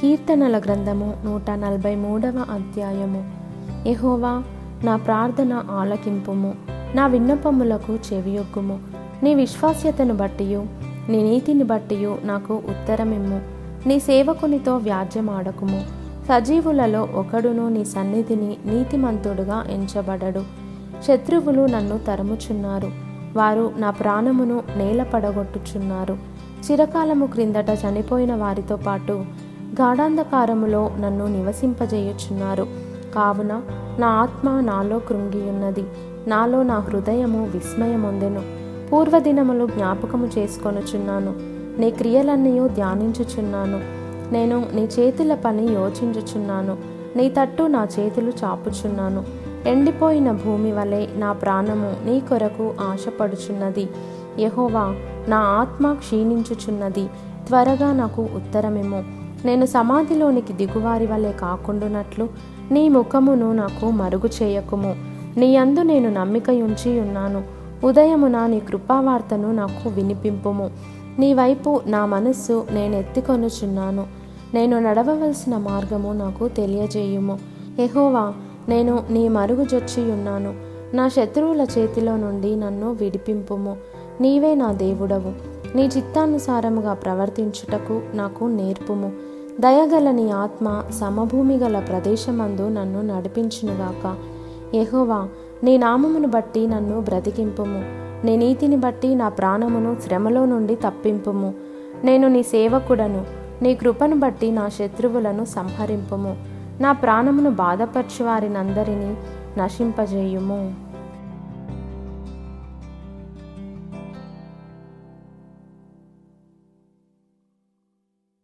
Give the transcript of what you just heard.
కీర్తనల గ్రంథము నూట నలభై మూడవ అధ్యాయము. ఎహోవా నా ప్రార్థన ఆలకింపుము నా విన్నపములకు చెవియొగ్గుము. నీ విశ్వాస్యతను బట్టియు నీ నీతిని బట్టియు నాకు ఉత్తరమిమ్ము. నీ సేవకునితో వ్యాజ్యమాడకుము. సజీవులలో ఒకడును నీ సన్నిధిని నీతిమంతుడుగా ఎంచబడడు. శత్రువులు నన్ను తరుముచున్నారు. వారు నా ప్రాణమును నేల పడగొట్టుచున్నారు చిరకాలము క్రిందట చనిపోయిన వారితో పాటు గాఢాంధకారములో నన్ను నివసింపజేయుచున్నారు. కావున నా ఆత్మ నాలో కృంగియున్నది. నాలో నా హృదయము విస్మయమొందెను. పూర్వదినములు జ్ఞాపకము చేసుకొనుచున్నాను. నీ క్రియలన్నీ ధ్యానించుచున్నాను. నేను నీ చేతుల పని యోచించుచున్నాను. నీ తట్టు నా చేతులు చాపుచున్నాను. ఎండిపోయిన భూమి వలె నా ప్రాణము నీ కొరకు ఆశపడుచున్నది. యహోవా నా ఆత్మ క్షీణించుచున్నది. త్వరగా నాకు ఉత్తరమేమో నేను సమాధిలోనికి దిగువారి వలె కాకుండునట్లు నీ ముఖమును నాకు మరుగు చేయకుము. నీ అందు నేను నమ్మిక ఉంచి ఉన్నాను. ఉదయమున నీ కృపావార్తను నాకు వినిపింపుము. నీ వైపు నా మనస్సు నేను ఎత్తికొనుచున్నాను. నేను నడవవలసిన మార్గము నాకు తెలియజేయుము. ఎహోవా నేను నీ మరుగుజొచ్చి ఉన్నాను. నా శత్రువుల చేతిలో నుండి నన్ను విడిపింపుము. నీవే నా దేవుడవు. నీ చిత్తానుసారముగా ప్రవర్తించుటకు నాకు నేర్పుము. దయగల నీ ఆత్మ సమభూమి గల ప్రదేశమందు నన్ను నడిపించునుగాక. యెహోవా నీ నామమును బట్టి నన్ను బ్రతికింపుము. నీ నీతిని బట్టి నా ప్రాణమును శ్రమలో నుండి తప్పింపుము. నేను నీ సేవకుడను. నీ కృపను బట్టి నా శత్రువులను సంహరింపుము. నా ప్రాణమును బాధపరచువారినందరినీ నశింపజేయుము.